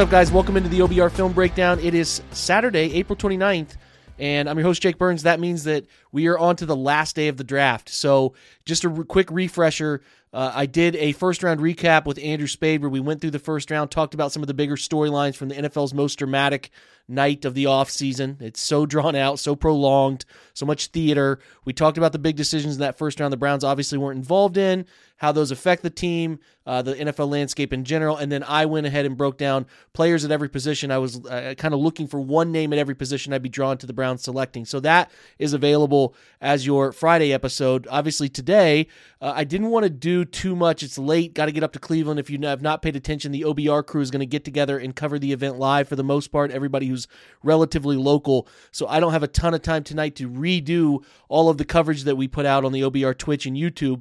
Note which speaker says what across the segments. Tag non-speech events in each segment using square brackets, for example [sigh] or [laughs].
Speaker 1: Up, guys? Welcome into the OBR Film Breakdown. It is Saturday, April 29th, and I'm your host, Jake Burns. That means that we are on to the last day of the draft. So, just a re- quick refresher. Uh, I did a first round recap with Andrew Spade where we went through the first round, talked about some of the bigger storylines from the NFL's most dramatic night of the offseason. It's so drawn out, so prolonged, so much theater. We talked about the big decisions in that first round the Browns obviously weren't involved in, how those affect the team, uh, the NFL landscape in general. And then I went ahead and broke down players at every position. I was uh, kind of looking for one name at every position I'd be drawn to the Browns selecting. So that is available as your Friday episode. Obviously, today, uh, I didn't want to do too much. It's late. Got to get up to Cleveland. If you have not paid attention, the OBR crew is going to get together and cover the event live for the most part. Everybody who's relatively local. So I don't have a ton of time tonight to redo all of the coverage that we put out on the OBR Twitch and YouTube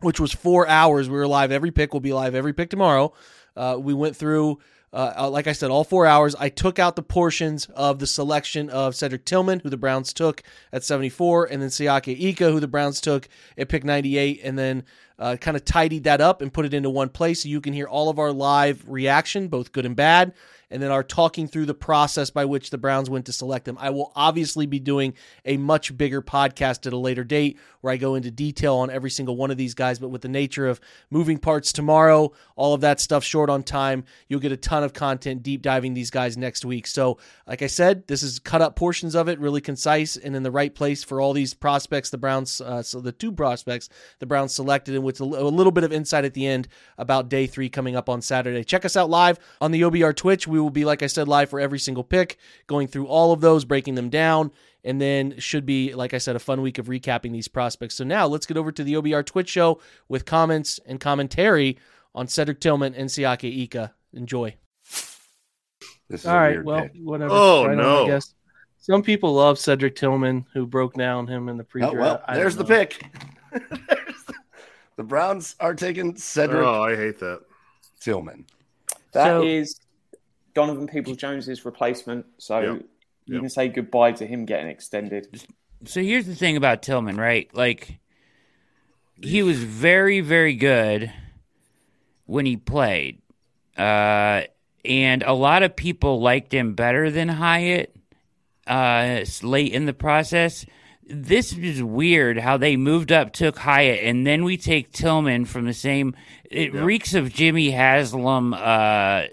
Speaker 1: which was four hours. We were live every pick. will be live every pick tomorrow. Uh, we went through, uh, like I said, all four hours. I took out the portions of the selection of Cedric Tillman, who the Browns took at 74, and then Siaki Ika, who the Browns took at pick 98, and then uh, kind of tidied that up and put it into one place so you can hear all of our live reaction, both good and bad and then are talking through the process by which the Browns went to select them. I will obviously be doing a much bigger podcast at a later date where I go into detail on every single one of these guys, but with the nature of moving parts tomorrow, all of that stuff short on time, you'll get a ton of content deep diving these guys next week. So, like I said, this is cut up portions of it, really concise and in the right place for all these prospects the Browns, uh, so the two prospects the Browns selected, and with a little bit of insight at the end about day three coming up on Saturday. Check us out live on the OBR Twitch. We will be, like I said, live for every single pick, going through all of those, breaking them down, and then should be, like I said, a fun week of recapping these prospects. So now let's get over to the OBR Twitch show with comments and commentary on Cedric Tillman and Siaki Ika. Enjoy.
Speaker 2: All right, well, pick. whatever.
Speaker 3: Oh right no,
Speaker 2: on, I guess some people love Cedric Tillman, who broke down him in the oh, pre-draft.
Speaker 4: Oh, well, there's the pick. [laughs] the Browns are taking Cedric.
Speaker 3: Oh, I hate that.
Speaker 4: Tillman.
Speaker 5: That so, is Donovan Peoples Jones's replacement. So yep. you yep. can say goodbye to him getting extended.
Speaker 6: So here's the thing about Tillman, right? Like he was very, very good when he played. Uh, and a lot of people liked him better than Hyatt uh, late in the process. This is weird how they moved up, took Hyatt, and then we take Tillman from the same. It yep. reeks of Jimmy Haslam uh,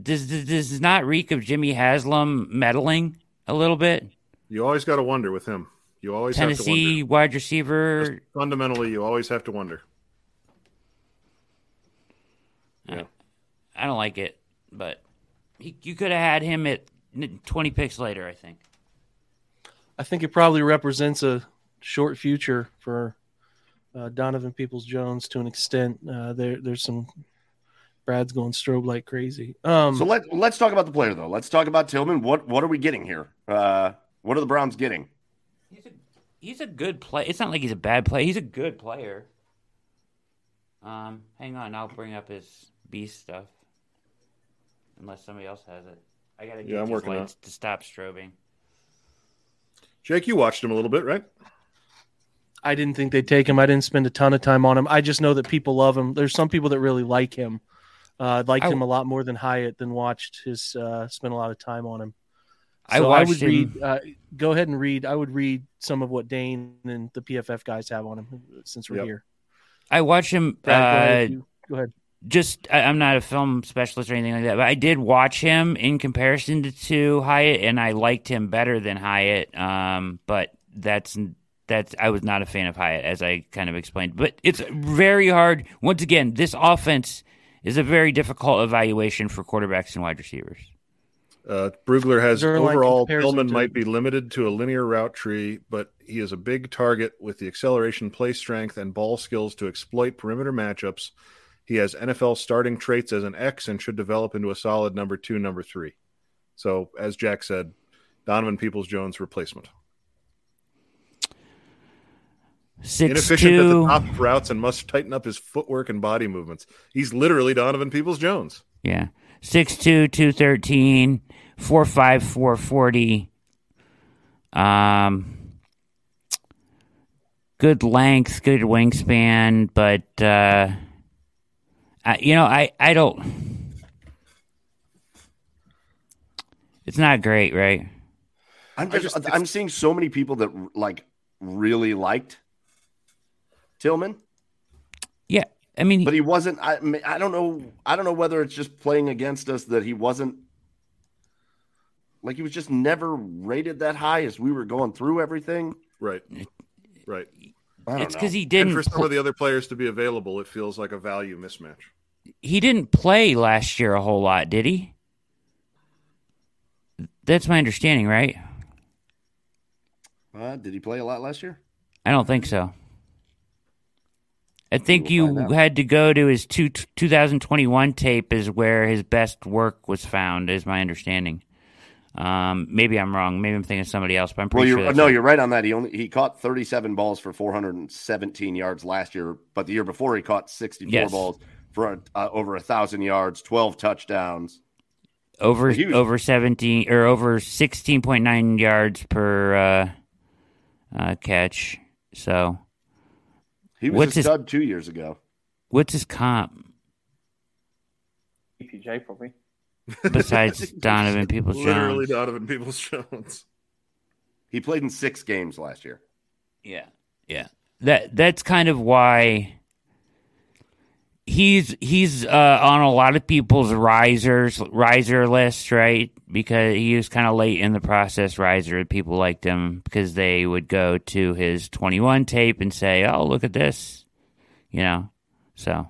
Speaker 6: does, does does not reek of Jimmy Haslam meddling a little bit?
Speaker 3: You always got to wonder with him. You always
Speaker 6: Tennessee wide receiver.
Speaker 3: Just fundamentally, you always have to wonder.
Speaker 6: Yeah, I don't like it, but he, you could have had him at twenty picks later. I think.
Speaker 2: I think it probably represents a short future for uh, Donovan Peoples Jones to an extent. Uh, there, there's some Brad's going strobe like crazy. Um,
Speaker 4: so let let's talk about the player though. Let's talk about Tillman. What what are we getting here? Uh, what are the Browns getting?
Speaker 6: He's a he's a good play. It's not like he's a bad player. He's a good player. Um, hang on, I'll bring up his beast stuff. Unless somebody else has it, I gotta get
Speaker 3: Yeah, I'm working on
Speaker 6: lights to stop strobing.
Speaker 3: Jake, you watched him a little bit, right?
Speaker 2: I didn't think they'd take him. I didn't spend a ton of time on him. I just know that people love him. There's some people that really like him. Uh, liked
Speaker 6: I-
Speaker 2: him a lot more than Hyatt. Than watched his uh, spent a lot of time on him.
Speaker 6: I
Speaker 2: So I,
Speaker 6: watched
Speaker 2: would
Speaker 6: him-
Speaker 2: read. Uh, go ahead and read. I would read some of what Dane and the PFF guys have on him since we're
Speaker 3: Yep.
Speaker 2: here.
Speaker 6: I watched him.
Speaker 2: Brad, go, ahead,
Speaker 6: uh,
Speaker 2: if you- go ahead.
Speaker 6: just I, I'm not a film specialist or anything like that, but I did watch him in comparison to, to Hyatt, and I liked him better than Hyatt. Um, but that's that's I was not a fan of Hyatt, as I kind of explained. But it's very hard. Once again, this offense is a very difficult evaluation for quarterbacks and wide receivers.
Speaker 3: Uh, Brugler has
Speaker 2: Is like,
Speaker 3: overall
Speaker 2: comparison
Speaker 3: Tillman
Speaker 2: to-
Speaker 3: might be limited to a linear route tree, but he is a big target with the acceleration, play strength, and ball skills to exploit perimeter matchups. He has NFL starting traits as an X and should develop into a solid number two, number three. So, as Jack said, Donovan Peoples Jones replacement.
Speaker 6: Six
Speaker 3: Inefficient at the top of routes and must tighten up his footwork and body movements. He's literally Donovan Peoples Jones.
Speaker 6: yeah, six two, two thirteen, four five, four forty. Um, good length, good wingspan, but uh, I, you know, I I don't. It's not great, right?
Speaker 4: I'm
Speaker 3: I
Speaker 4: just,
Speaker 3: just-
Speaker 4: I'm seeing so many people that like really liked Tillman,
Speaker 6: Yeah, I mean,
Speaker 4: but he wasn't. I mean, I don't know. I don't know whether it's just playing against us that he wasn't. Like he was just never rated that high as we were going through everything.
Speaker 3: Right. Right.
Speaker 6: It's because he didn't.
Speaker 3: for some
Speaker 6: pl-
Speaker 3: of the other players to be available, it feels like a value mismatch.
Speaker 6: he didn't play last year a whole lot, did he? That's my understanding, right?
Speaker 4: Uh, did he play a lot last year?
Speaker 6: I don't think so. I think you had to go to his two, 2021 tape is where his best work was found, is my understanding. Um, maybe I'm wrong. Maybe I'm thinking of somebody else, but I'm
Speaker 4: Well,
Speaker 6: pretty
Speaker 4: you're,
Speaker 6: sure.
Speaker 4: No,
Speaker 6: right.
Speaker 4: you're right on that. He only he caught 37 balls for 417 yards last year, but the year before he caught 64
Speaker 6: Yes.
Speaker 4: balls for uh, over a thousand yards, 12 touchdowns.
Speaker 6: over
Speaker 4: was-
Speaker 6: over 17 or over 16.9 yards per uh, uh, catch. So
Speaker 4: He was
Speaker 6: What's
Speaker 4: a
Speaker 6: his-
Speaker 4: stud two years ago.
Speaker 6: what's his comp
Speaker 5: EPJ probably.
Speaker 6: besides [laughs] Donovan Peoples Jones.
Speaker 3: Literally Donovan Peoples Jones.
Speaker 4: He played in six games last year.
Speaker 6: Yeah, yeah. That that's kind of why he's he's uh, on a lot of people's risers riser list, right? Because he was kind of late in the process riser. People liked him because they would go to his 21 tape and say, "Oh, look at this," you know. So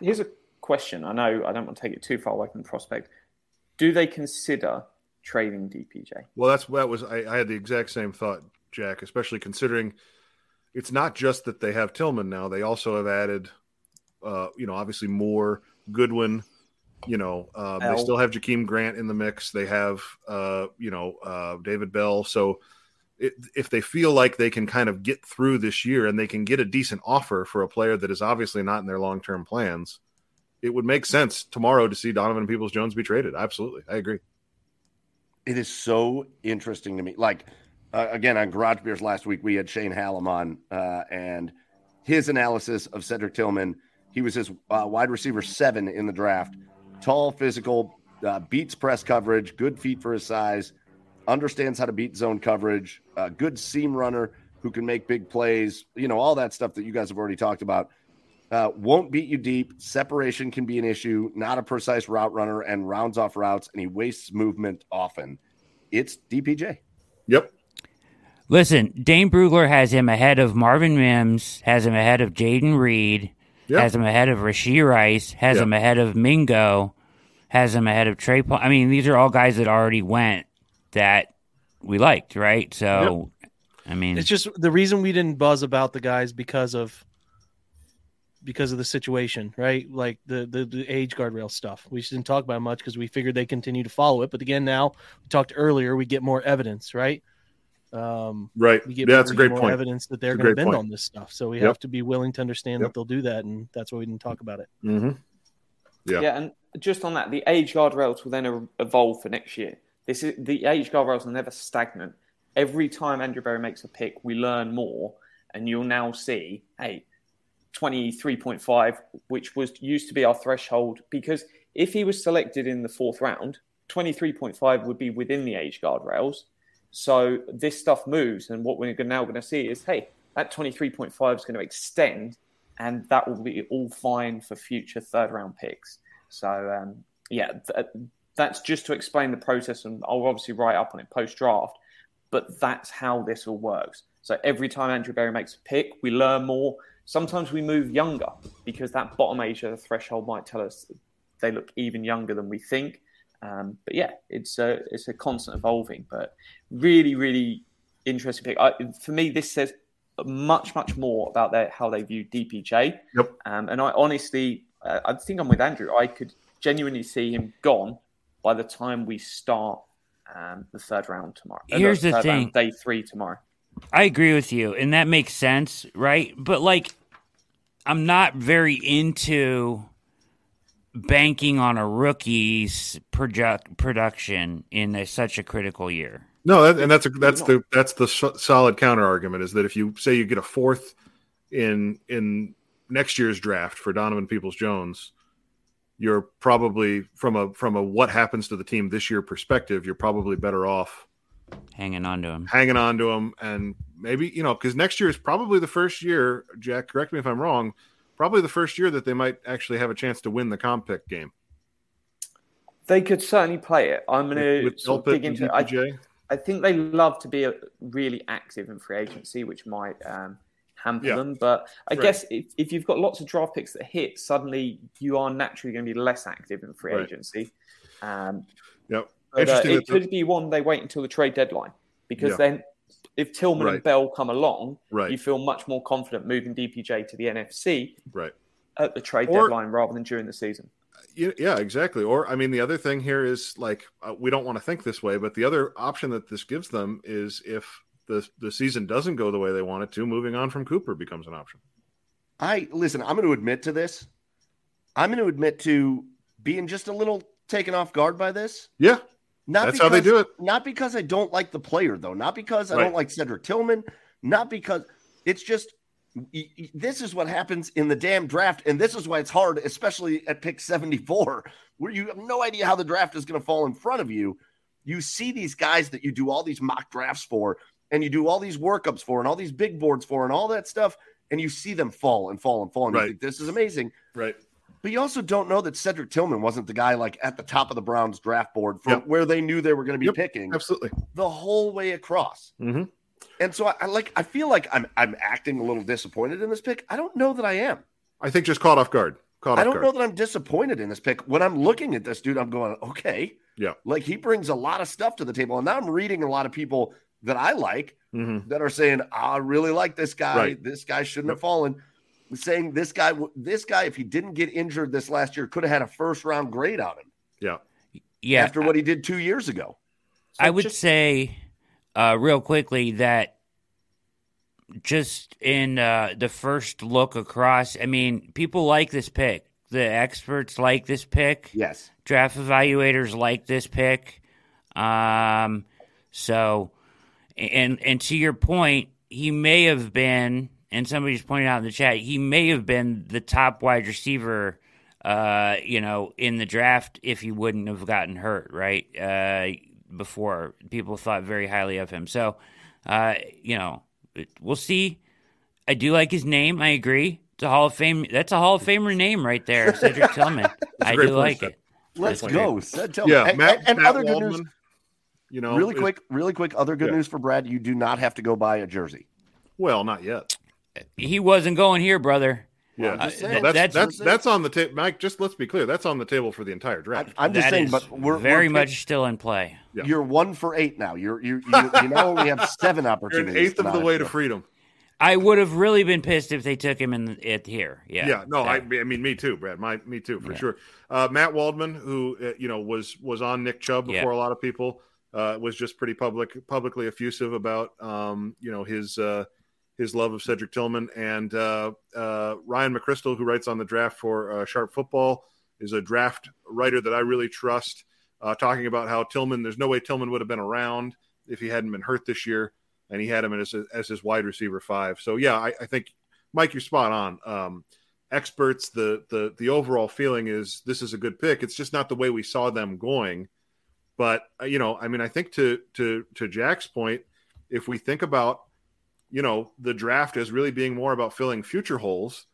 Speaker 5: Here's a question. I know I don't want to take it too far away from the prospect. Do they consider trading DPJ?
Speaker 3: Well, that's that was I, I had the exact same thought, Jack. Especially considering it's not just that they have Tillman now; they also have added, uh, you know, obviously Moore, Goodwin. You know, uh, they still have Jakeem Grant in the mix. They have, uh, you know, uh, David Bell. So it, if they feel like they can kind of get through this year and they can get a decent offer for a player that is obviously not in their long term plans, it would make sense tomorrow to see Donovan Peoples Jones be traded. Absolutely, I agree.
Speaker 4: It is so interesting to me. Like uh, again on Garage Beers last week, we had Shane Hallam on, uh, and his analysis of Cedric Tillman. He was his uh, wide receiver seven in the draft. Tall, physical, uh, beats press coverage, good feet for his size, understands how to beat zone coverage, uh, good seam runner who can make big plays. You know all that stuff that you guys have already talked about. Uh, won't beat you deep. Separation can be an issue. Not a precise route runner and rounds off routes, and he wastes movement often. It's DPJ.
Speaker 3: Yep.
Speaker 6: listen, Dane Brugler has him ahead of Marvin Mims, has him ahead of Jayden Reed,
Speaker 3: Yeah.
Speaker 6: has him ahead of Rashee Rice, has
Speaker 3: Yeah.
Speaker 6: him ahead of Mingo, has him ahead of Trey Paul. I mean, these are all guys that already went that we liked, right? So, I mean,
Speaker 2: It's just the reason we didn't buzz about the guys because of because of the situation, right? Like the the, the age guardrail stuff. We just didn't talk about it much because we figured they continue to follow it. But again, now we talked earlier, we get more evidence, right? Um,
Speaker 3: right.
Speaker 2: we get
Speaker 3: Yeah, that's a great
Speaker 2: more
Speaker 3: point.
Speaker 2: evidence that they're going to bend
Speaker 3: point.
Speaker 2: on this stuff. So we
Speaker 3: Yep.
Speaker 2: have to be willing to understand
Speaker 3: Yep.
Speaker 2: that they'll do that, and that's why we didn't talk about it.
Speaker 3: Mm-hmm. Yeah.
Speaker 5: Yeah. and just on that, the age guardrails will then e- evolve for next year. This is the age guardrails are never stagnant. Every time Andrew Berry makes a pick, we learn more, and you'll now see, hey, twenty three point five, which was used to be our threshold, because if he was selected in the fourth round, twenty three point five would be within the age guardrails. So this stuff moves, and what we're now going to see is, hey, that twenty three point five is going to extend, and that will be all fine for future third round picks. So um, yeah, th- that's just to explain the process, and I'll obviously write up on it post draft. But that's how this all works. So every time Andrew Berry makes a pick, we learn more. Sometimes we move younger because that bottom age of the threshold might tell us they look even younger than we think. Um, but yeah, it's a it's a constant evolving, but really, really interesting pick. I, for me, this says much, much more about their, how they view DPJ.
Speaker 3: Yep.
Speaker 5: Um, and I honestly, uh, I think I'm with Andrew. I could genuinely see him gone by the time we start um, the third round tomorrow. Uh,
Speaker 6: Here's the
Speaker 5: third
Speaker 6: thing.
Speaker 5: round, day three tomorrow.
Speaker 6: I agree with you, and that makes sense, right? But like, I'm not very into banking on a rookie's project production in a, such a critical year.
Speaker 3: No, that, and that's a, that's the that's the so- solid counter argument is that if you say you get a fourth in in next year's draft for Donovan Peoples Jones, you're probably from a from a what happens to the team this year perspective, you're probably better off
Speaker 6: Hanging on to him.
Speaker 3: hanging on to him and maybe you know because next year is probably the first year. Jack, correct me if I'm wrong. Probably the first year that they might actually have a chance to win the comp pick game
Speaker 5: They could certainly play it. I'm going to dig into it. I, I think they love to be uh really active in free agency, which might um, hamper
Speaker 3: Yeah.
Speaker 5: them. But I
Speaker 3: Right.
Speaker 5: guess if, if you've got lots of draft picks that hit, suddenly you are naturally going to be less active in free
Speaker 3: Right.
Speaker 5: agency. Um,
Speaker 3: Yep.
Speaker 5: but, uh, it could be one they wait until the trade deadline because
Speaker 3: Yeah.
Speaker 5: then if Tillman
Speaker 3: Right.
Speaker 5: and Bell come along,
Speaker 3: Right.
Speaker 5: you feel much more confident moving DPJ to the NFC
Speaker 3: Right.
Speaker 5: at the trade
Speaker 3: Or-
Speaker 5: deadline rather than during the season.
Speaker 3: Yeah, yeah, exactly. Or I mean, the other thing here is like uh, we don't want to think this way, but the other option that this gives them is if the the season doesn't go the way they want it to, moving on from Cooper becomes an option.
Speaker 4: I listen, I'm going to admit to this. I'm going to admit to being just a little taken off guard by this.
Speaker 3: Yeah,
Speaker 4: Not
Speaker 3: That's how they do it.
Speaker 4: Not because I don't like the player, though. Not because I
Speaker 3: Right.
Speaker 4: don't like Cedric Tillman. Not because it's just this is what happens in the damn draft, and this is why it's hard, especially at pick 74, where you have no idea how the draft is going to fall in front of you. You see these guys that you do all these mock drafts for, and you do all these workups for, and all these big boards for, and all that stuff, and you see them fall and fall and fall, and
Speaker 3: Right.
Speaker 4: you think this is amazing.
Speaker 3: right.
Speaker 4: But you also don't know that Cedric Tillman wasn't the guy like at the top of the Browns draft board for
Speaker 3: Yep.
Speaker 4: where they knew they were going to be
Speaker 3: Yep.
Speaker 4: picking
Speaker 3: Absolutely.
Speaker 4: the whole way across.
Speaker 3: hmm
Speaker 4: And so I, I like I feel like I'm I'm acting a little disappointed in this pick. I don't know that I am.
Speaker 3: I think just caught off guard. Caught
Speaker 4: I don't
Speaker 3: guard.
Speaker 4: know that I'm disappointed in this pick. When I'm looking at this dude, I'm going, okay.
Speaker 3: Yeah.
Speaker 4: Like he brings a lot of stuff to the table. And now I'm reading a lot of people that I like
Speaker 3: hmm
Speaker 4: that are saying, I really like this guy.
Speaker 3: Right.
Speaker 4: This guy shouldn't
Speaker 3: Yep.
Speaker 4: have fallen. Saying this guy, this guy, if he didn't get injured this last year, could have had a first round grade on him
Speaker 3: Yeah.
Speaker 6: Yeah,
Speaker 4: after what he did two years ago.
Speaker 5: So
Speaker 6: I would
Speaker 5: just-
Speaker 6: say, uh, real quickly, that just in uh, the first look across, I mean, people like this pick. The experts like this pick.
Speaker 4: Yes.
Speaker 6: Draft evaluators like this pick. Um, so, and and to your point, he may have been, and somebody's just pointed out in the chat, he may have been the top wide receiver. Uh, you know, in the draft, if he wouldn't have gotten hurt, right? Uh, before people thought very highly of him. So, uh, you know, we'll see. I do like his name. I agree. It's a Hall of Fame. That's a Hall of Famer name right there, Cedric [laughs] Tillman. I
Speaker 3: great
Speaker 6: do like
Speaker 3: Seth.
Speaker 6: it.
Speaker 4: Let's
Speaker 3: Point
Speaker 4: go. Said tell
Speaker 3: Yeah.
Speaker 4: and,
Speaker 3: Matt,
Speaker 4: and, and
Speaker 3: Matt
Speaker 4: other good news.
Speaker 3: You know,
Speaker 4: really quick, really quick. Other good
Speaker 3: Yeah.
Speaker 4: news for Brad: you do not have to go buy a jersey.
Speaker 3: Well, not yet.
Speaker 6: He wasn't going here, brother.
Speaker 3: Yeah,
Speaker 4: I'm just
Speaker 3: No,
Speaker 4: saying.
Speaker 3: that's
Speaker 6: That's-
Speaker 3: that's that's, on the table. Mike, just let's be clear. That's on the table for the entire draft.
Speaker 4: I'm just saying,
Speaker 6: is
Speaker 4: but we're
Speaker 6: very
Speaker 4: we're
Speaker 6: much still in play.
Speaker 3: Yeah.
Speaker 4: You're one for eight now. You're you you, you now only have seven [laughs]
Speaker 3: You're
Speaker 4: opportunities.
Speaker 3: an eighth of the way to freedom.
Speaker 6: I would have really been pissed if they took him in it here. Yeah.
Speaker 3: Yeah, no, I, I mean, me too, Brad. My, me too, for
Speaker 6: Yeah.
Speaker 3: sure. Uh, Matt Waldman, who uh, you know was was on Nick Chubb before
Speaker 6: Yeah.
Speaker 3: a lot of people, uh, was just pretty public, publicly effusive about um, you know his uh, his love of Cedric Tillman and uh, uh, Ryan McCrystal, who writes on the draft for uh, Sharp Football, is a draft writer that I really trust. Uh, talking about how Tillman, there's no way Tillman would have been around if he hadn't been hurt this year, and he had him as, as his wide receiver five. So yeah, I, I think Mike, you're spot on. Um, experts, the the the overall feeling is this is a good pick. It's just not the way we saw them going. But uh, you know, I mean, I think to to to Jack's point, if we think about you know the draft as really being more about filling future holes,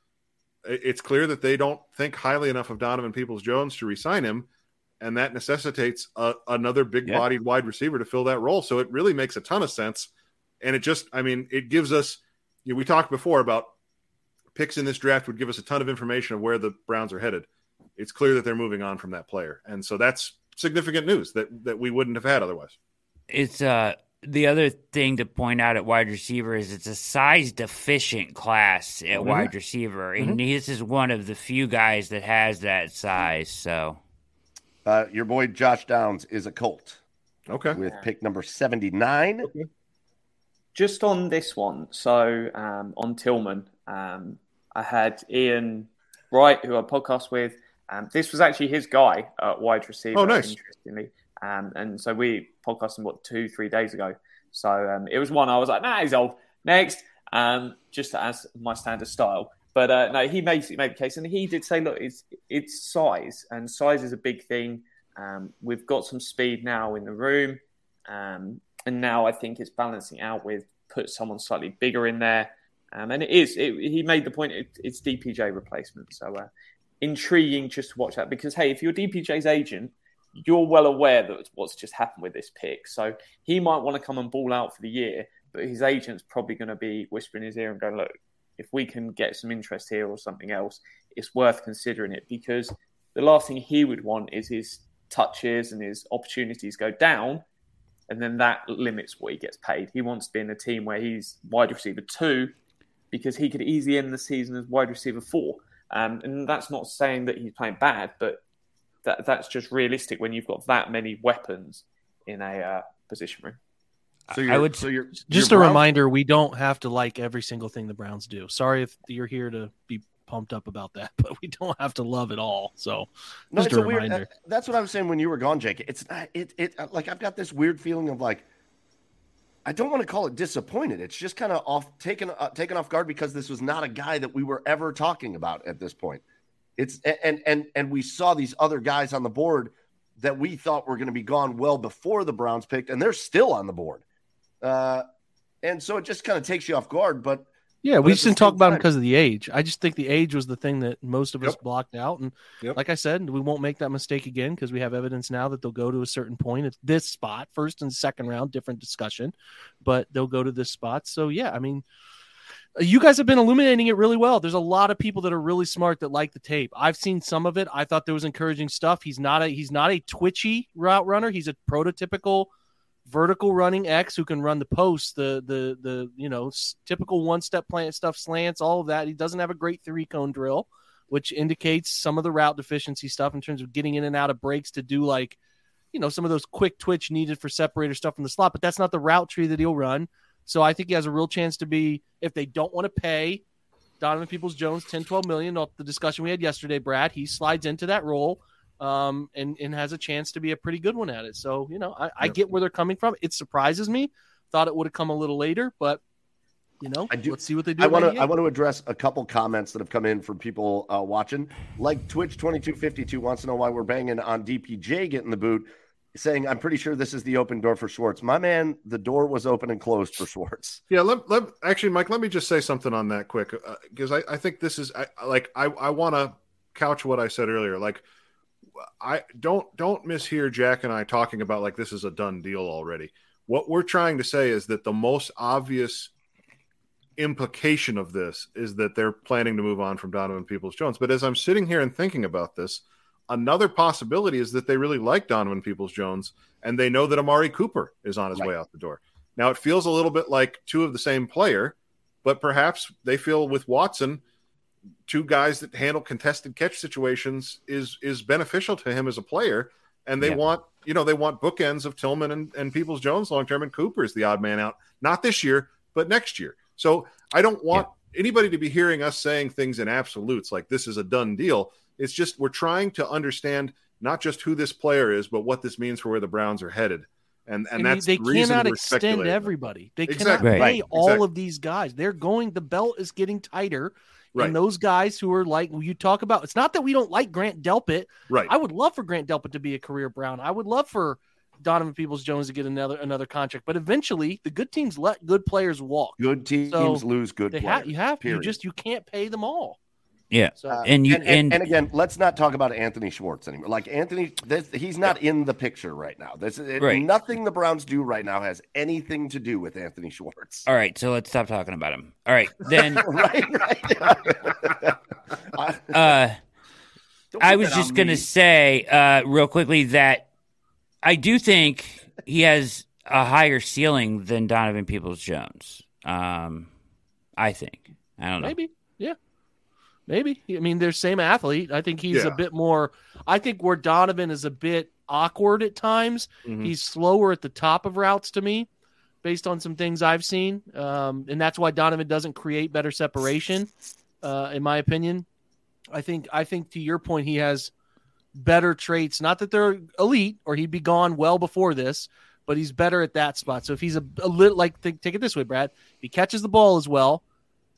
Speaker 3: it's clear that they don't think highly enough of Donovan Peoples Jones to resign him, and that necessitates a, another big bodied yeah. wide receiver to fill that role. So it really makes a ton of sense, and it just, I mean, it gives us. You know, we talked before about picks in this draft would give us a ton of information of where the Browns are headed. It's clear that they're moving on from that player, and so that's significant news that that we wouldn't have had otherwise.
Speaker 6: It's uh the other thing to point out at wide receiver is it's a size deficient class at mm-hmm. wide receiver, and mm-hmm. this is one of the few guys that has that size. So,
Speaker 4: uh, your boy Josh Downs is a Colt.
Speaker 3: Okay,
Speaker 4: with pick number seventy nine. Okay.
Speaker 5: Just on this one, so um, on Tillman, um, I had Ian Wright, who I podcast with. Um, this was actually his guy at wide receiver.
Speaker 3: Oh, nice.
Speaker 5: Interestingly, um, and so we podcasted what two, three days ago. So um, it was one I was like, nah, he's old. Next, um, just as my standard style. But uh, no, he made made the case, and he did say, look, it's it's size, and size is a big thing. Um, we've got some speed now in the room, um, and now I think it's balancing out with put someone slightly bigger in there. Um, and it is. It, he made the point. It, it's DPJ replacement. So uh, intriguing just to watch that because hey, if you're DPJ's agent, you're well aware that what's just happened with this pick. So he might want to come and ball out for the year, but his agent's probably going to be whispering in his ear and going, look, if we can get some interest here or something else, it's worth considering it because the last thing he would want is his touches and his opportunities go down. And then that limits what he gets paid. He wants to be in a team where he's wide receiver two because he could easily end the season as wide receiver four. Um, and that's not saying that he's playing bad, but that that's just realistic when you've got that many weapons in a uh, position room.
Speaker 1: So I would so you're just a reminder: we don't have to like every single thing the Browns do. Sorry if you're here to be pumped up about that, [laughs] but we don't have to love it all. So
Speaker 4: no, just a, a reminder. Weird, that's what I was saying when you were gone, Jake. It's it it like I've got this weird feeling of like I don't want to call it disappointed. It's just kind of off taken uh, taken off guard because this was not a guy that we were ever talking about at this point. It's and and and we saw these other guys on the board that we thought were going to be gone well before the Browns picked, and they're still on the board. Uh, and so it just kind of takes you off guard. But
Speaker 1: yeah, we just didn't talk about him because of the age. I just think the age was the thing that most of yep. us blocked out. And yep. like I said, we won't make that mistake again because we have evidence now that they'll go to a certain point at this spot, first and second round, different discussion, but they'll go to this spot. So yeah, I mean, you guys have been illuminating it really well. There's a lot of people that are really smart that like the tape. I've seen some of it. I thought there was encouraging stuff. He's not a he's not a twitchy route runner. He's a prototypical vertical running X who can run the post, the the the you know typical one step plant stuff, slants, all of that. He doesn't have a great three cone drill, which indicates some of the route deficiency stuff in terms of getting in and out of breaks to do like you know some of those quick twitch needed for separator stuff in the slot. But that's not the route tree that he'll run. So I think he has a real chance to be if they don't want to pay Donovan Peoples Jones 10, 12 million. The discussion we had yesterday, Brad, he slides into that role um, and and has a chance to be a pretty good one at it. So you know, I, I get where they're coming from. It surprises me. Thought it would have come a little later, but you know, I do, let's see what they do.
Speaker 4: I want to I want to address a couple comments that have come in from people uh, watching. Like Twitch twenty two fifty two wants to know why we're banging on DPJ getting the boot, saying I'm pretty sure this is the open door for Schwartz. My man, the door was open and closed for Schwartz.
Speaker 3: Yeah, let, let actually, Mike, let me just say something on that quick because uh, I, I think this is I, like I I want to couch what I said earlier, like I don't don't mishear Jack and I talking about like this is a done deal already. What we're trying to say is that the most obvious implication of this is that they're planning to move on from Donovan Peoples Jones. But as I'm sitting here and thinking about this, another possibility is that they really like Donovan Peoples Jones and they know that Amari Cooper is on his right. way out the door. Now it feels a little bit like two of the same player, but perhaps they feel with Watson two guys that handle contested catch situations is is beneficial to him as a player and they
Speaker 6: Yeah.
Speaker 3: want you know they want bookends of Tillman and, and Peoples Jones long term, and Cooper is the odd man out, not this year, but next year. So I don't want anybody to be hearing us saying things in absolutes like this is a done deal. It's just we're trying to understand not just who this player is, but what this means for where the Browns are headed. And and,
Speaker 1: And
Speaker 3: that's
Speaker 1: they
Speaker 3: the
Speaker 1: cannot
Speaker 3: we're
Speaker 1: extend everybody. They
Speaker 3: Exactly.
Speaker 1: cannot
Speaker 6: Right.
Speaker 1: pay
Speaker 3: Right.
Speaker 1: all
Speaker 3: Exactly.
Speaker 1: of these guys. They're going. The belt is getting tighter.
Speaker 3: Right.
Speaker 1: And those guys who are like you talk about, it's not that we don't like Grant Delpit.
Speaker 3: Right.
Speaker 1: I would love for Grant Delpit to be a career Brown. I would love for Donovan Peoples Jones to get another another contract. But eventually, the good teams let good players walk.
Speaker 4: Good teams
Speaker 1: So,
Speaker 4: lose good
Speaker 1: They
Speaker 4: players.
Speaker 1: have you have you just you can't pay them all.
Speaker 6: Yeah.
Speaker 1: So
Speaker 4: Uh,
Speaker 6: And you-
Speaker 4: and, and,
Speaker 6: and-
Speaker 4: again, let's not talk about Anthony Schwartz anymore. Like Anthony, this, he's not in the picture right now. This it,
Speaker 6: Right.
Speaker 4: nothing the Browns do right now has anything to do with Anthony Schwartz.
Speaker 6: All right, so let's stop talking about him. All right, then [laughs]
Speaker 4: right, right. [laughs] I-
Speaker 6: uh I was just going to
Speaker 4: me.
Speaker 6: say uh, real quickly that I do think he has a higher ceiling than Donovan Peoples Jones. Um, I think. I don't know.
Speaker 1: maybe, yeah, maybe. I mean, they're same athlete. I think he's
Speaker 3: Yeah.
Speaker 1: a bit more. I think where Donovan is a bit awkward at times.
Speaker 3: Mhm.
Speaker 1: He's slower at the top of routes to me, based on some things I've seen, um, and that's why Donovan doesn't create better separation, uh, in my opinion. I think I think to your point, he has better traits. Not that they're elite, or he'd be gone well before this, but he's better at that spot. So if he's a, a little like think, take it this way, Brad, he catches the ball as well,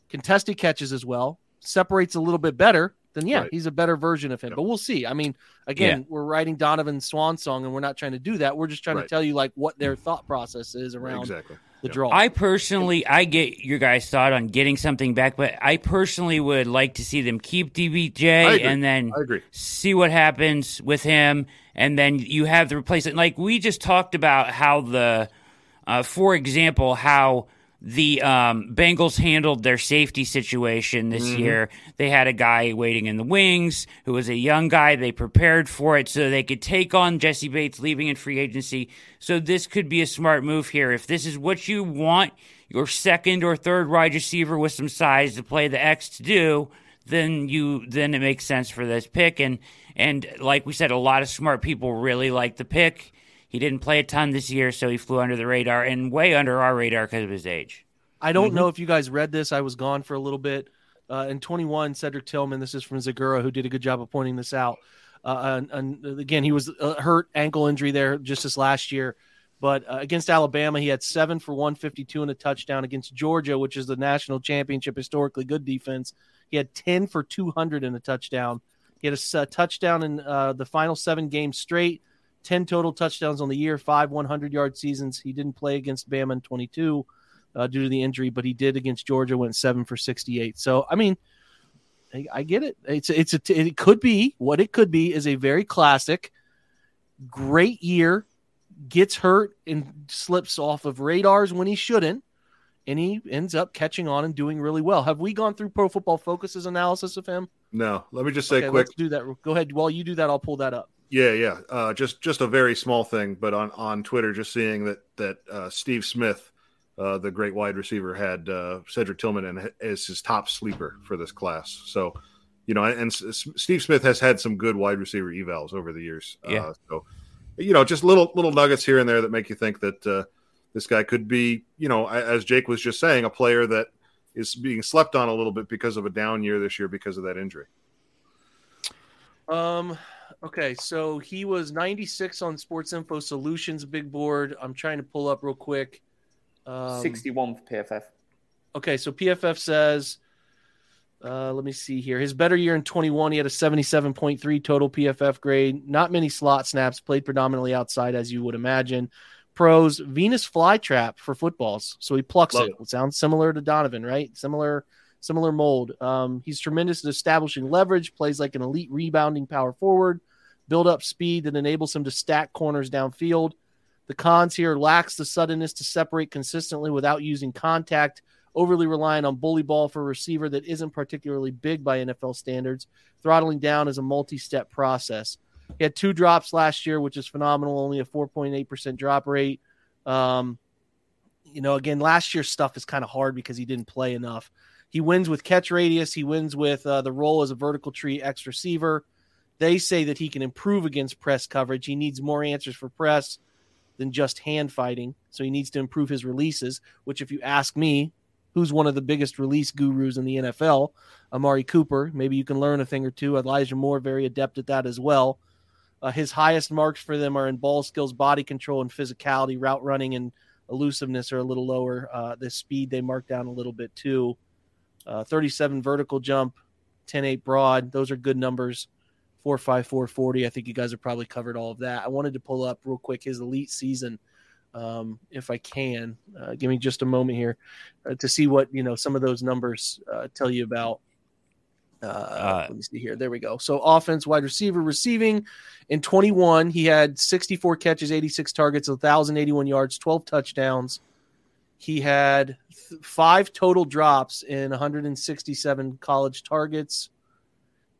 Speaker 1: contested catches as well, separates a little bit better, then yeah,
Speaker 3: Right.
Speaker 1: he's a better version of him.
Speaker 3: Yep.
Speaker 1: But we'll see. I mean, again, we're writing Donovan's swan song, and we're not trying to do that. We're just trying
Speaker 3: Right.
Speaker 1: to tell you like what their thought process is around
Speaker 3: exactly.
Speaker 1: the
Speaker 3: Yeah.
Speaker 1: draw.
Speaker 6: I personally, I get your guys' thought on getting something back, but I personally would like to see them keep
Speaker 3: DPJ
Speaker 6: and then
Speaker 3: I agree.
Speaker 6: see what happens with him, and then you have the replacement. Like we just talked about how the, uh, for example, how the um, Bengals handled their safety situation this year. They had a guy waiting in the wings who was a young guy. They prepared for it so they could take on Jessie Bates leaving in free agency. So this could be a smart move here. If this is what you want your second or third wide receiver with some size to play the X to do, then you then it makes sense for this pick. And and like we said, a lot of smart people really like the pick. He didn't play a ton this year, so he flew under the radar and way under our radar because of his age.
Speaker 1: I don't know if you guys read this. I was gone for a little bit. Uh, in 21, Cedric Tillman, this is from Zagura, who did a good job of pointing this out. Uh, and, and again, he was uh, hurt ankle injury there just this last year. But uh, against Alabama, he had seven for 152 and a touchdown. Against Georgia, which is the national championship, historically good defense, he had 10 for 200 and a touchdown. He had a touchdown in uh, the final seven games straight, 10 total touchdowns on the year, five 100 yard seasons. He didn't play against Bama in 22 uh, due to the injury, but he did against Georgia, went seven for 68. So, I mean, I, I get it. It's it's a, it could be what it could be is a very classic, great year, gets hurt and slips off of radars when he shouldn't, and he ends up catching on and doing really well. Have we gone through Pro Football Focus's analysis of him?
Speaker 3: No, let me just say
Speaker 1: okay,
Speaker 3: quick.
Speaker 1: do that. Go ahead. While you do that, I'll pull that up.
Speaker 3: Yeah, yeah. Uh, just just a very small thing, but on on Twitter, just seeing that that uh, Steve Smith, uh, the great wide receiver, had uh, Cedric Tillman and as his top sleeper for this class. So, you know, and, S- S- Steve Smith has had some good wide receiver evals over the years.
Speaker 6: Yeah.
Speaker 3: Uh, so, you know, just little little nuggets here and there that make you think that uh, this guy could be, you know, as Jake was just saying, a player that is being slept on a little bit because of a down year this year because of that injury.
Speaker 1: Um. Okay, so he was 96 on Sports Info Solutions big board. I'm trying to pull up real quick. Um,
Speaker 5: 61 for PFF.
Speaker 1: Okay, so PFF says, uh, let me see here. His better year in 21, he had a 77.3 total PFF grade. Not many slot snaps, played predominantly outside, as you would imagine. Pros, Venus flytrap for footballs. So he plucks
Speaker 3: Love
Speaker 1: it. it. Sounds similar to Donovan, right? Similar, similar mold. Um, he's tremendous at establishing leverage, plays like an elite rebounding power forward, build up speed that enables him to stack corners downfield. The cons here lacks the suddenness to separate consistently without using contact, overly reliant on bully ball for a receiver that isn't particularly big by NFL standards. Throttling down is a multi step process. He had two drops last year, which is phenomenal, only a 4.8% drop rate. Um, you know, again, last year's stuff is kind of hard because he didn't play enough. He wins with catch radius, he wins with uh, the role as a vertical tree X receiver. They say that he can improve against press coverage. He needs more answers for press than just hand fighting. So he needs to improve his releases, which, if you ask me, who's one of the biggest release gurus in the NFL? Amari Cooper. Maybe you can learn a thing or two. Elijah Moore, very adept at that as well. Uh, his highest marks for them are in ball skills, body control, and physicality. Route running and elusiveness are a little lower. Uh, the speed they mark down a little bit too. Uh, 37 vertical jump, 10 8 broad. Those are good numbers. 4 5 440. I think you guys have probably covered all of that. I wanted to pull up real quick his elite season um, if I can. Uh, give me just a moment here uh, to see what you know some of those numbers uh, tell you about. Uh, let me see here. There we go. So offense, wide receiver, receiving in 21, he had 64 catches, 86 targets, 1,081 yards, 12 touchdowns. He had th- five total drops in 167 college targets.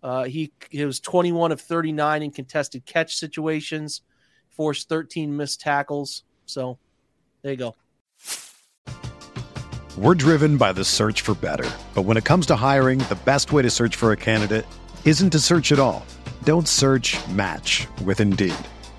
Speaker 1: Uh, he, he was 21 of 39 in contested catch situations, forced 13 missed tackles. So there you go.
Speaker 7: We're driven by the search for better. But when it comes to hiring, the best way to search for a candidate isn't to search at all. Don't search match with Indeed.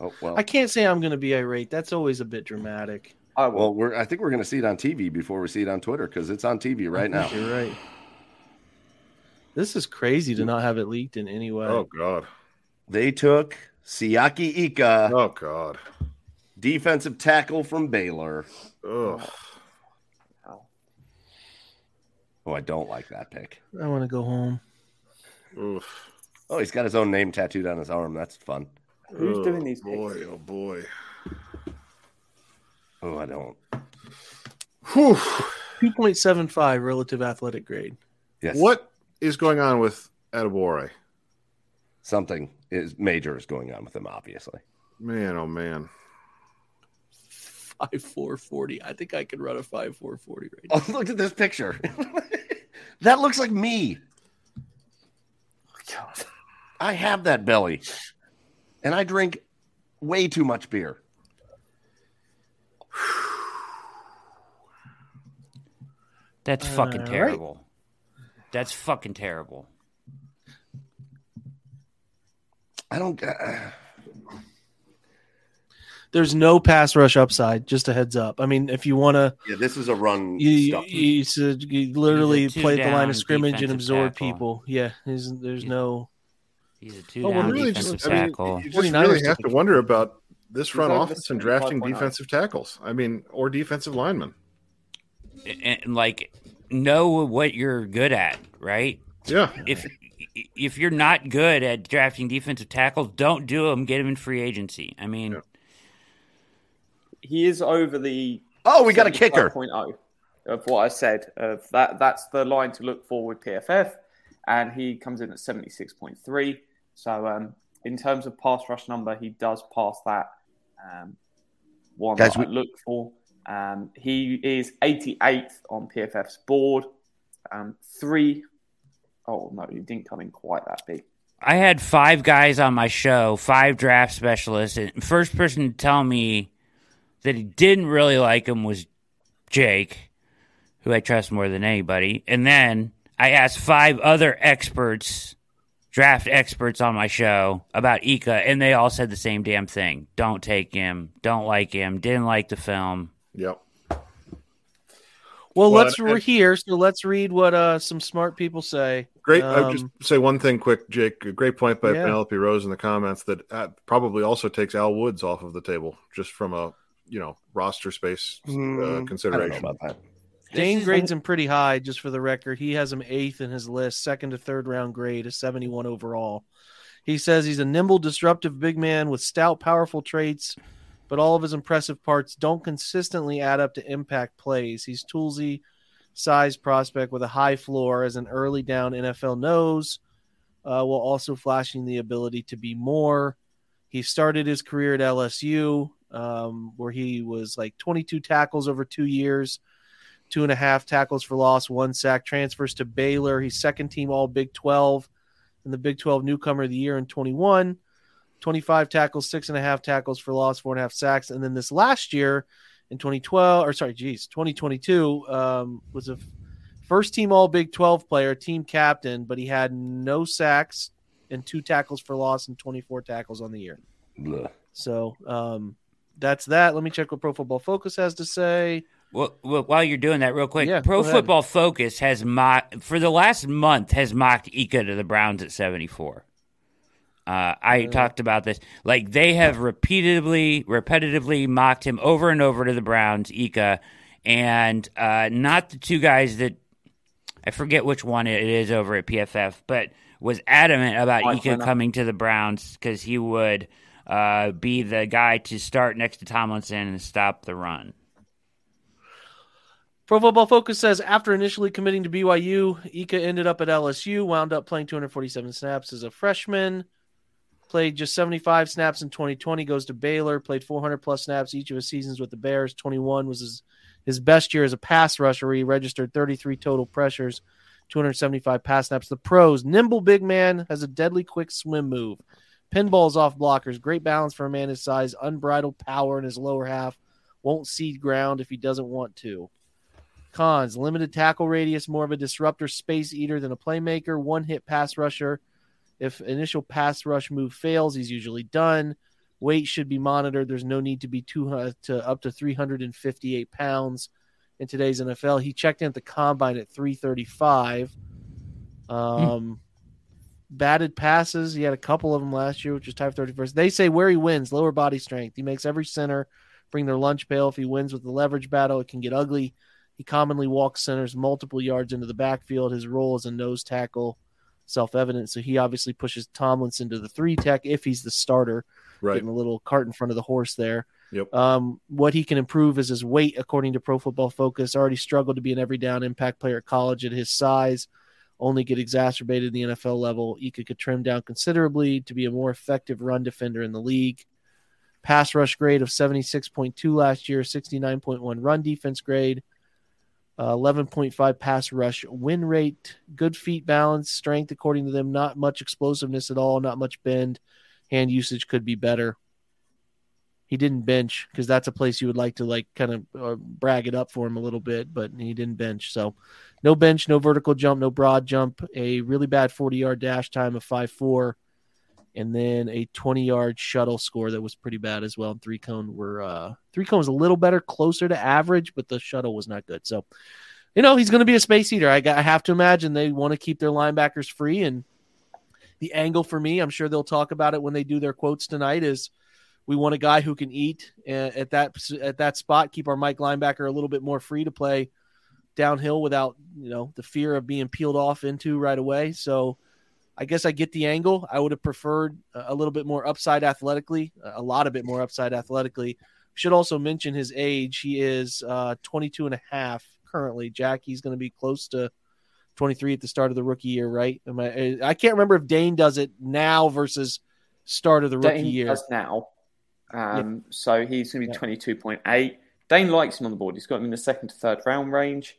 Speaker 4: Oh well.
Speaker 1: I can't say I'm going to be irate. That's always a bit dramatic.
Speaker 5: I will.
Speaker 4: Well, we're I think we're going to see it on TV before we see it on Twitter because it's on TV right now.
Speaker 1: You're right. This is crazy to not have it leaked in any way.
Speaker 3: Oh God.
Speaker 4: They took Siaki Ika,
Speaker 3: Oh God.
Speaker 4: defensive tackle from Baylor.
Speaker 3: Ugh.
Speaker 4: Oh, I don't like that pick.
Speaker 1: I want to go home.
Speaker 3: Oof.
Speaker 4: Oh, he's got his own name tattooed on his arm. That's fun.
Speaker 5: Who's
Speaker 3: Oh,
Speaker 5: doing these
Speaker 3: boy?
Speaker 5: picks?
Speaker 3: Oh boy.
Speaker 4: Oh, I don't.
Speaker 3: Whew.
Speaker 1: 2.75 relative athletic grade.
Speaker 4: Yes.
Speaker 3: What is going on with Adebawore?
Speaker 4: Something is major is going on with him, obviously.
Speaker 3: Man, oh man.
Speaker 1: 5440. I think I could run a 5440 right
Speaker 4: Oh, look at this picture. [laughs] that looks like me.
Speaker 5: God.
Speaker 4: I have that belly, and I drink way too much beer.
Speaker 6: That's fucking
Speaker 1: All right.
Speaker 6: terrible. That's fucking terrible.
Speaker 4: I don't. Uh,
Speaker 1: There's no pass rush upside. Just a heads up. I mean, if you want to,
Speaker 4: yeah, this is a run.
Speaker 1: you, you, you, should- you literally
Speaker 6: He's a
Speaker 1: play the line of scrimmage and absorb
Speaker 6: tackle.
Speaker 1: people. Yeah, there's, there's
Speaker 6: He's-
Speaker 1: no.
Speaker 6: He's a two
Speaker 3: Oh, well,
Speaker 6: down
Speaker 3: really
Speaker 6: defensive
Speaker 3: just, I mean, you just really have to wonder about this front
Speaker 5: over
Speaker 3: office and drafting defensive tackles. I mean, or defensive linemen.
Speaker 6: and like know what you're good at, right?
Speaker 3: Yeah.
Speaker 6: If if you're not good at drafting defensive tackles, don't do them. Get them in free agency. I mean,
Speaker 3: Yeah.
Speaker 5: He is over the
Speaker 4: oh, we got a kicker.
Speaker 5: 75.0 of what I said. Of that, that's the line to look for with PFF, and he comes in at seventy six point three. So, um, in terms of pass rush number, he does pass that um, one
Speaker 4: Guys,
Speaker 5: that I look for. Um, he is eighty eighth on PFF's board. Um, three oh no, he didn't come in quite that big.
Speaker 6: I had five guys on my show, five draft specialists, and first person to tell me that he didn't really like him was Jake, who I trust more than anybody. And then I asked five other experts, draft experts on my show about Ika, and they all said the same damn thing. Don't take him, don't like him, didn't like the film.
Speaker 3: Yep.
Speaker 1: Well,
Speaker 3: Well,
Speaker 1: let's
Speaker 3: and-
Speaker 1: we're here, so let's read what uh some smart people say.
Speaker 3: Great. I would just
Speaker 1: Um,
Speaker 3: say one thing quick, Jake. A great point by
Speaker 1: Yeah.
Speaker 3: Penelope Rose in the comments that uh, probably also takes Al Woods off of the table just from a you know roster space
Speaker 4: Hmm,
Speaker 3: uh,
Speaker 4: I don't know
Speaker 3: consideration.
Speaker 4: about that.
Speaker 1: Dane grades him pretty high, just for the record. He has him eighth in his list, second to third round grade, a 71 overall. He says he's a nimble, disruptive big man with stout, powerful traits, but all of his impressive parts don't consistently add up to impact plays. He's toolsy, size prospect with a high floor as an early down NFL nose, uh, while also flashing the ability to be more. He started his career at LSU, um, where he was like 22 tackles over two years two and a half tackles for loss, one sack. Transfers to Baylor. He's second team All Big 12 and the Big 12 Newcomer of the Year in 21. 25 tackles, six and a half tackles for loss, four and a half sacks. And then this last year in 2012, or sorry, geez, 2022 um, was a f- first team All Big 12 player, team captain, but he had no sacks and two tackles for loss and 24 tackles on the year.
Speaker 4: Blah.
Speaker 1: So um, that's that. Let me check what Pro Football Focus has to say.
Speaker 6: Well, well, while you're doing that, real quick,
Speaker 1: Yeah,
Speaker 6: Pro. Football Focus has mocked for the last month has mocked Ika to the Browns at 74. Uh, I talked about this. Like they have repeatedly, repetitively mocked him over and over to the Browns, Ika, and uh, not the two guys that I forget which one it is over at PFF, but was adamant about
Speaker 5: Mike
Speaker 6: Ika coming to the Browns because he would uh, be the guy to start next to Tomlinson and stop the run.
Speaker 1: Pro Football Focus says after initially committing to BYU, Ika ended up at LSU, wound up playing 247 snaps as a freshman, played just 75 snaps in 2020, goes to Baylor, played 400 plus snaps each of his seasons with the Bears. 21 was his, his best year as a pass rusher. He registered 33 total pressures, 275 pass snaps. The pros, nimble big man, has a deadly quick swim move. Pinballs off blockers, great balance for a man his size, unbridled power in his lower half, won't cede ground if he doesn't want to. Cons limited tackle radius, more of a disruptor space eater than a playmaker, one hit pass rusher. If initial pass rush move fails, he's usually done. Weight should be monitored. There's no need to be two to up to 358 pounds in today's NFL. He checked in at the combine at 335. Um, batted passes, he had a couple of them last year, which was type 31st. They say where he wins, lower body strength. He makes every center bring their lunch pail. If he wins with the leverage battle, it can get ugly. He commonly walks centers multiple yards into the backfield. His role as a nose tackle, self evident. So he obviously pushes Tomlinson to the three tech if he's the starter,
Speaker 3: Right.
Speaker 1: getting a little cart in front of the horse there.
Speaker 3: Yep.
Speaker 1: Um, what he can improve is his weight, according to Pro Football Focus. Already struggled to be an every down impact player at college at his size. Only get exacerbated at the NFL level. Ika could trim down considerably to be a more effective run defender in the league. Pass rush grade of 76.2 last year, 69.1 run defense grade, uh, 11.5 pass rush win rate, good feet balance, strength according to them, not much explosiveness at all, not much bend. Hand usage could be better. He didn't bench because that's a place you would like to like kind of uh, brag it up for him a little bit, but he didn't bench. So no bench, no vertical jump, no broad jump, a really bad 40 yard dash time of 5'4, and then a 20 yard shuttle score that was pretty bad as well. And three cone were uh three cone was a little better, closer to average, but the shuttle was not good. So, you know, he's going to be a space eater. I, got, I have to imagine they want to keep their linebackers free. And the angle for me, I'm sure they'll talk about it when they do their quotes tonight, is we want a guy who can eat at that at that spot, keep our Mike linebacker a little bit more free to play downhill without you know the fear of being peeled off into right away. So I guess I get the angle. I would have preferred a little bit more upside athletically, a lot of bit more upside athletically. Should also mention his age. He is uh, 22 and a half currently. Jackie's going to be close to 23 at the start of the rookie year, right? Am I, I can't remember if Dane does it now versus start of the rookie
Speaker 5: Dane
Speaker 1: year.
Speaker 5: does now. Um, So he's going to be 22.8. Dane likes him on the board. He's got him in the second to third round range.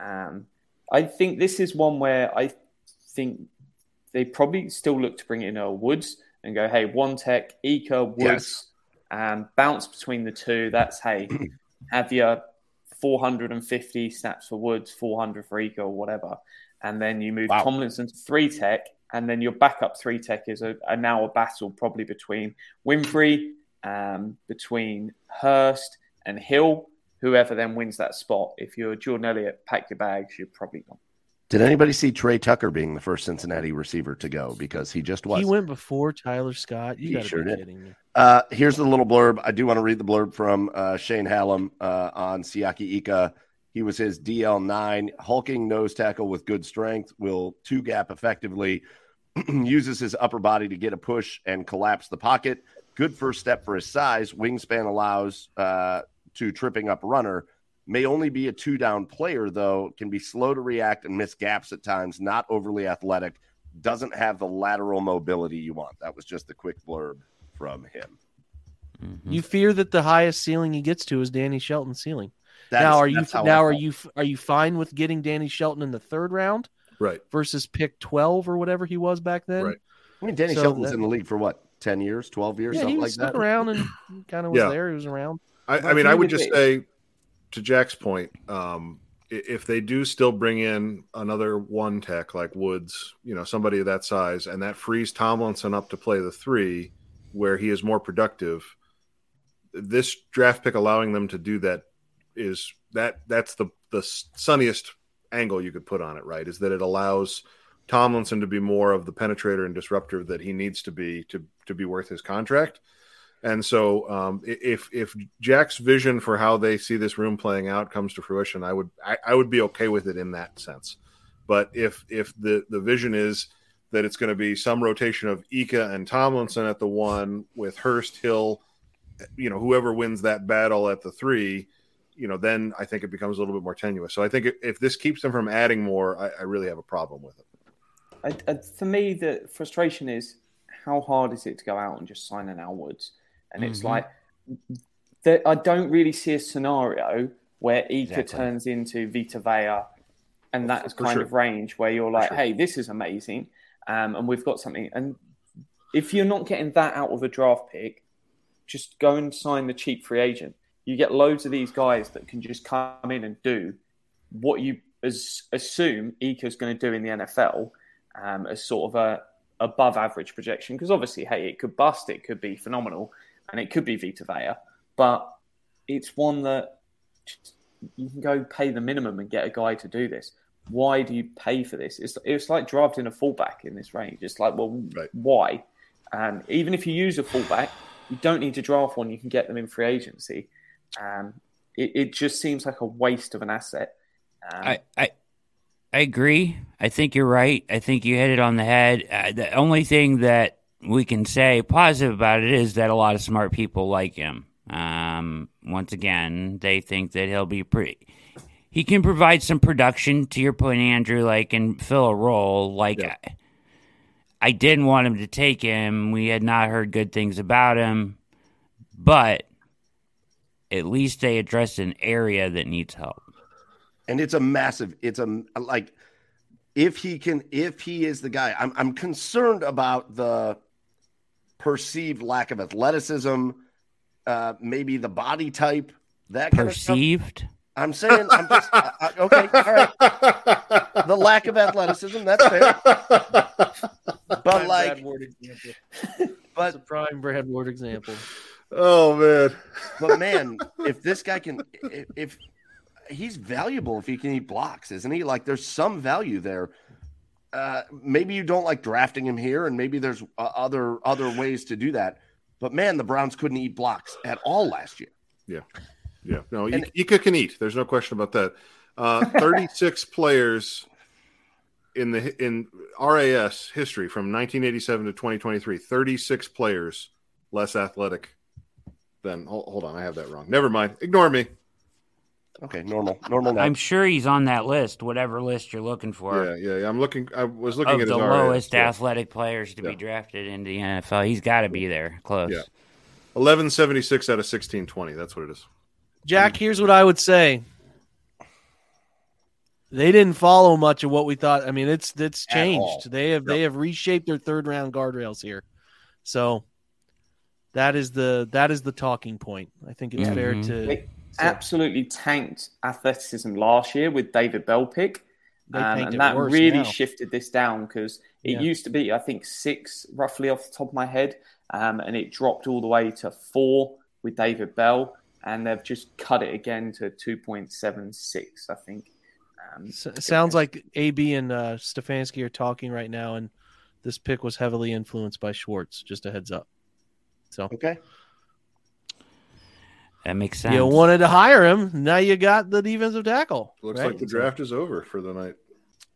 Speaker 5: Um, I think this is one where I think they probably still look to bring in a Woods and go, hey, one tech, Ika, Woods, and bounce between the two. That's, hey, [clears throat] have your 450 snaps for Woods, 400 for Ika, or whatever. And then you move
Speaker 4: Wow.
Speaker 5: Tomlinson to three tech, and then your backup three tech is a, a now a battle probably between Winfrey, um, between Hurst and Hill. whoever then wins that spot. If you're Jordan Elliott, pack your bags. You're probably gone.
Speaker 4: Did anybody see Tre Tucker being the first Cincinnati receiver to go? Because he just was.
Speaker 1: He went before Tyler Scott. You got to
Speaker 4: sure
Speaker 1: be
Speaker 4: did.
Speaker 1: kidding me.
Speaker 4: Uh, here's the little blurb. I do want to read the blurb from uh, Shane Hallam uh, on Siaki Ika. He was his DL9, hulking nose tackle with good strength, will two gap effectively, [clears throat] uses his upper body to get a push and collapse the pocket. Good first step for his size. Wingspan allows uh, to tripping up runner. May only be a two down player, though, can be slow to react and miss gaps at times, not overly athletic, doesn't have the lateral mobility you want. That was just the quick blurb from him.
Speaker 6: Mhm.
Speaker 1: You fear that the highest ceiling he gets to is Danny Shelton's ceiling.
Speaker 4: That's-
Speaker 1: now, are you
Speaker 4: that's how I
Speaker 1: now are you are you fine with getting Danny Shelton in the third round
Speaker 3: Right.
Speaker 1: versus pick twelve or whatever he was back then?
Speaker 3: Right.
Speaker 4: I mean, Danny
Speaker 1: So
Speaker 4: Shelton's
Speaker 1: that-
Speaker 4: in the league for what, 10 years, 12 years,
Speaker 1: Yeah, he
Speaker 4: something
Speaker 1: was
Speaker 4: like that?
Speaker 1: around and kind of was
Speaker 3: Yeah.
Speaker 1: there. He was around.
Speaker 3: I, I mean, I would just say, to Jack's point, um, if they do still bring in another one tech like Woods, you know, somebody of that size, and that frees Tomlinson up to play the three, where he is more productive, this draft pick allowing them to do that is that that's the the sunniest angle you could put on it. Right? Is that it allows Tomlinson to be more of the penetrator and disruptor that he needs to be to to be worth his contract. And so, um, if if Jack's vision for how they see this room playing out comes to fruition, I would I, I would be okay with it in that sense. But if if the the vision is that it's going to be some rotation of Ika and Tomlinson at the one with Hurst Hill, you know, whoever wins that battle at the three, you know, then I think it becomes a little bit more tenuous. So I think if, this keeps them from adding more, I, I really have a problem with it.
Speaker 5: I, I, for me, the frustration is how hard is it to go out and just sign an Al And it's
Speaker 6: Mhm.
Speaker 5: like that. I don't really see a scenario where Ika
Speaker 6: Exactly.
Speaker 5: turns into Vita Vea, and that's
Speaker 3: For
Speaker 5: kind
Speaker 3: sure.
Speaker 5: of range where you're like,
Speaker 3: sure.
Speaker 5: "Hey, this is amazing," um, and we've got something. And if you're not getting that out of a draft pick, just go and sign the cheap free agent. You get loads of these guys that can just come in and do what you as, assume Ika's going to do in the NFL um, as sort of a above average projection. Because obviously, hey, it could bust, it could be phenomenal, and it could be Vita Vea, but it's one that you can go pay the minimum and get a guy to do this. Why do you pay for this? It's it's like drafting a fullback in this range. It's like, well,
Speaker 3: Right.
Speaker 5: why? And even if you use a fullback, you don't need to draft one. You can get them in free agency. Um, it, it just seems like a waste of an asset. Um,
Speaker 6: I, I I agree. I think you're right. I think you hit it on the head. Uh, the only thing that we can say positive about it is that a lot of smart people like him. Um, once again, they think that he'll be pretty. He can provide some production to your point, Andrew, like and fill a role. Like
Speaker 3: Yeah.
Speaker 6: I, I didn't want him to take him. We had not heard good things about him, but at least they addressed an area that needs help.
Speaker 4: and it's a massive it's a like if he can if he is the guy i'm i'm concerned about the perceived lack of athleticism uh maybe the body type that kind of stuff.
Speaker 6: Perceived.
Speaker 4: i'm saying i'm just okay all right the lack of athleticism that's fair but
Speaker 1: Prime
Speaker 4: like
Speaker 1: Brad Ward example.
Speaker 4: but
Speaker 1: It's a prime Brad Ward example.
Speaker 3: oh man,
Speaker 4: but man, if this guy can, if, if he's valuable, if he can eat blocks, isn't he? Like, there's some value there. Uh, maybe you don't like drafting him here, and maybe there's uh, other other ways to do that. But man, the Browns couldn't eat blocks at all last year.
Speaker 3: Yeah, yeah. no,
Speaker 4: And-
Speaker 3: Ika can eat. There's no question about that. Uh, [laughs] 36 players in the in RAS history from 1987 to 2023. 36 players less athletic than. Hold, hold on, I have that wrong. Never mind. Ignore me.
Speaker 4: Okay, normal, normal. Now.
Speaker 6: I'm sure he's on that list, whatever list you're looking for,
Speaker 3: Yeah, yeah, yeah. I'm looking. I was looking
Speaker 6: of
Speaker 3: at
Speaker 6: the
Speaker 3: his RAS.
Speaker 6: lowest
Speaker 3: Yeah.
Speaker 6: athletic players to
Speaker 3: Yeah.
Speaker 6: be drafted in the NFL. He's got to be there, close.
Speaker 3: Yeah. 1176 out of 1620. That's what it is.
Speaker 1: Jack, here's what I would say. They didn't follow much of what we thought. I mean, it's it's changed. They have they have reshaped their third round guardrails here. So that is the that is the talking point. I think it's fair
Speaker 6: Mhm.
Speaker 1: to
Speaker 5: They absolutely tanked athleticism last year with David Bell pick. Um, and that really
Speaker 1: now.
Speaker 5: shifted this down because it
Speaker 1: Yeah.
Speaker 5: used to be, I think, six roughly off the top of my head, um, and it dropped all the way to four with David Bell. and they've just cut it again to 2.76, I think. Um,
Speaker 1: S- sounds like AB and uh, Stefanski are talking right now, and this pick was heavily influenced by Schwartz. Just a heads up. So
Speaker 4: Okay.
Speaker 6: That makes sense.
Speaker 1: you wanted to hire him. Now you got the defensive tackle.
Speaker 3: Looks
Speaker 1: right?
Speaker 3: like the draft is over for the night.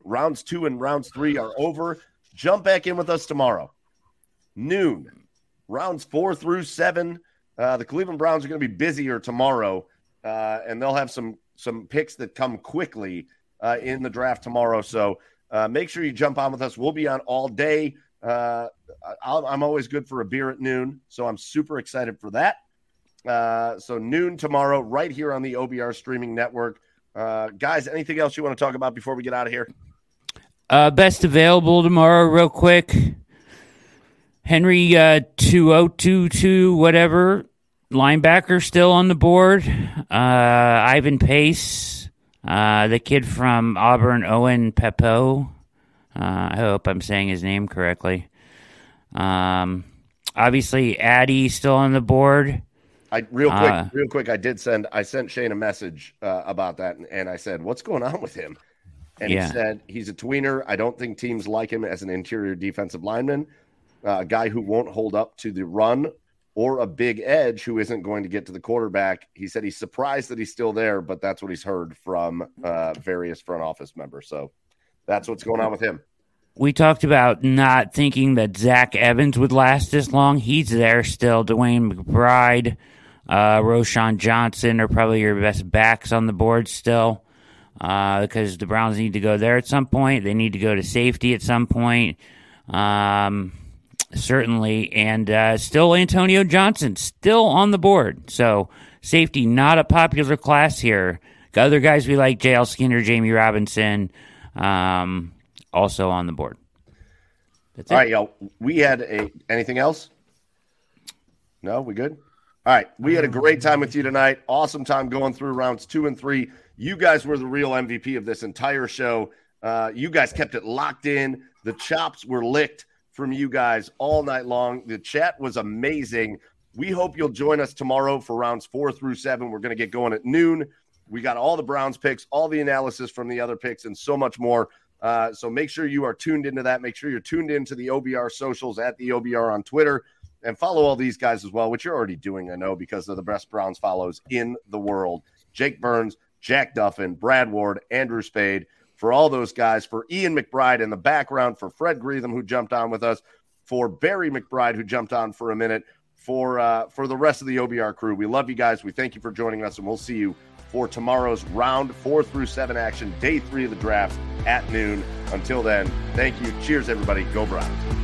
Speaker 4: Rounds two and rounds three are over. Jump back in with us tomorrow, noon. Rounds four through seven. Uh, the Cleveland Browns are going to be busier tomorrow, uh, and they'll have some some picks that come quickly uh, in the draft tomorrow. So uh, make sure you jump on with us. We'll be on all day. Uh, I'll, I'm always good for a beer at noon, so I'm super excited for that. Uh, so noon tomorrow, right here on the OBR streaming network. Uh, guys, anything else you want to talk about before we get out of here?
Speaker 6: Uh, best available tomorrow, real quick. Henry uh, 2022, whatever. Linebacker still on the board. Uh, Ivan Pace, uh, the kid from Auburn, Owen Pappoe. Uh, I hope I'm saying his name correctly. Um, obviously, Addy still on the board.
Speaker 4: I real quick,
Speaker 6: Uh,
Speaker 4: real quick. I did send. I sent Shane a message uh, about that, and, and I said, "What's going on with him?" And
Speaker 6: Yeah.
Speaker 4: he said he's a tweener. I don't think teams like him as an interior defensive lineman, uh, a guy who won't hold up to the run, or a big edge who isn't going to get to the quarterback. He said he's surprised that he's still there, but that's what he's heard from uh, various front office members. So that's what's going on with him.
Speaker 6: we talked about not thinking that Zach Evans would last this long. He's there still. DeWayne McBride, uh, Roschon Johnson are probably your best backs on the board still uh, because the Browns need to go there at some point. They need to go to safety at some point. Um, certainly. And uh, still Antonio Johnson, still on the board. So safety, not a popular class here. Got other guys we like, JL Skinner, Jammie Robinson, um, also on the board. That's
Speaker 4: All right, y'all. We had a anything else? No, we good? All right. We had a great time with you tonight. Awesome time going through rounds two and three. You guys were the real MVP of this entire show. Uh, you guys kept it locked in. The chops were licked from you guys all night long. The chat was amazing. We hope you'll join us tomorrow for rounds four through seven. We're going to get going at noon. We got all the Browns picks, all the analysis from the other picks, and so much more. Uh, so make sure you are tuned into that. Make sure you're tuned into the OBR socials at the OBR on Twitter and follow all these guys as well, which you're already doing, I know, because they're the best Browns follows in the world. Jake Burns, Jack Duffin, Brad Ward, Andrew Spade, for all those guys, for Ian McBride in the background, for Fred Greetham, who jumped on with us, for Barry McBride, who jumped on for a minute, for uh, for the rest of the OBR crew. We love you guys. We thank you for joining us, and we'll see you for tomorrow's round four through seven action, day three of the draft at noon. Until then, thank you. Cheers, everybody. Go Browns.